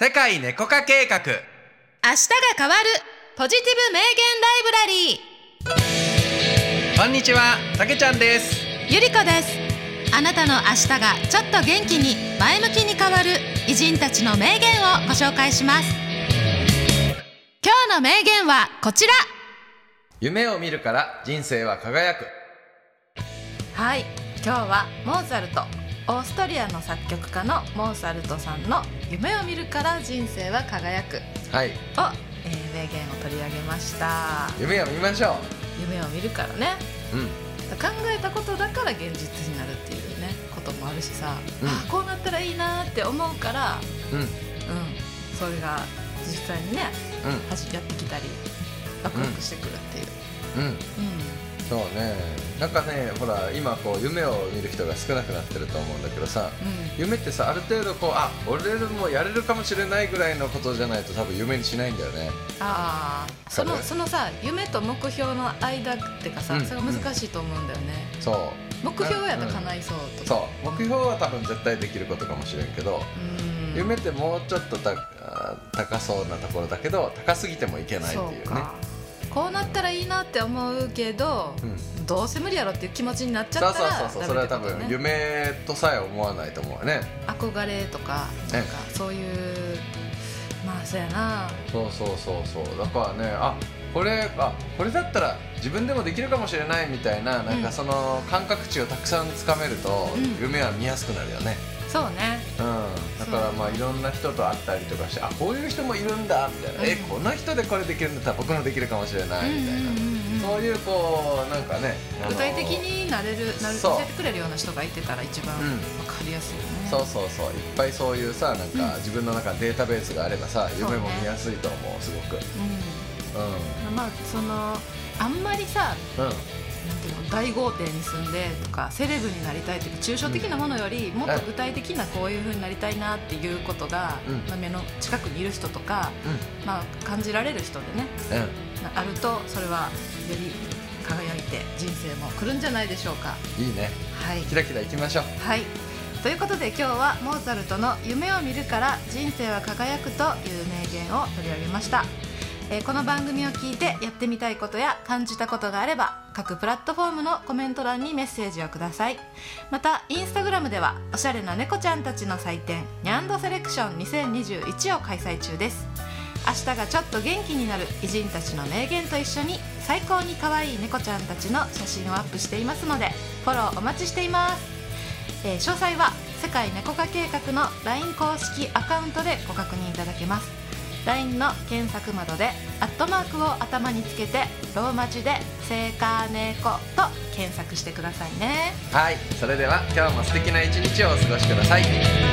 世界猫化計画。明日が変わるポジティブ名言ライブラリこんにちはたけちゃんです。ーゆりこです。あなたの明日がちょっと元気に前向きに変わる偉人たちの名言をご紹介します。今日の名言はこちら。夢を見るから人生は輝く。はい今日はモーツァルトオーストリアの作曲家のモーツァルトさんの「夢を見るから人生は輝く」はい。を、えー名言を取り上げました。夢を見ましょ夢を見るからね。ううん。考えたことだから現実になるっていうねこともあるしさ、うん。あこうなったらいいなって思うから。うん。うん。それが実際にねう走やってきたりワクワクしてくるっていう、んうん。うんそうね。なんかねほら今こう夢を見る人が少なくなってると思うんだけどさ夢ってさある程度こうあ俺もやれるかもしれないぐらいのことじゃないと多分夢にしないんだよね。ああ。そのそのさ夢と目標の間ってかさ、うん。それが難しいと思うんだよね、そう。目標やったら叶いそうとか、そう。目標は多分絶対できることかもしれんけど、うん。夢ってもうちょっとたあ高そうなところだけど高すぎてもいけないっていうね。そうかこうなったらいいなって思うけど、うん、どうせ無理やろっていう気持ちになっちそうそうゃったらそうそうそれは多分夢とさえ思わないと思うね。憧れとかなんかそういうまあそうやな。そうそうそうそう。だからねあこれあこれだったら自分でもできるかもしれないみたいななんかその感覚値をたくさんつかめると、うん。夢は見やすくなるよね。そうね。うん、だからまあいろんな人と会ったりとかしてあこういう人もいるんだみたいな、うん。えこの人でこれできるんだったら僕もできるかもしれないみたいな、うんうんうんうん。そういうこうなんかね、具体的になれるなる教えてくれるような人がいてたら一番わうん。かりやすいよね、そうそうそう。いっぱいそういうさなんか自分の中にデータベースがあればさ、そうね。夢も見やすいと思うすごく。うん。まあそのあんまりさうん大豪邸に住んでとかセレブになりたいというか抽象的なものより、もっと具体的なこういうふうになりたいなっていうことが、うん。まあ目の近くにいる人とか、まあ、感じられる人でねうん。なあるとそれはより輝いて人生も来るんじゃないでしょうか。いいね。はい。キラキラいきましょう。はい。ということで今日はモーツァルトの「夢を見るから人生は輝く」という名言を取り上げました、えーこの番組を聞いてやってみたいことや感じたことがあれば各プラットフォームのコメント欄にメッセージをください。またインスタグラムではおしゃれな猫ちゃんたちの祭典ニャンドセレクション2021を開催中です。明日がちょっと元気になる偉人たちの名言と一緒に最高に可愛い猫ちゃんたちの写真をアップしていますのでフォローお待ちしています。えー詳細は世界猫化計画の LINE 公式アカウントでご確認いただけます。LINE の検索窓でアットマークを頭につけてローマ字で「セカネコ」と検索してくださいね。はい。それでは今日も素敵な一日をお過ごしください。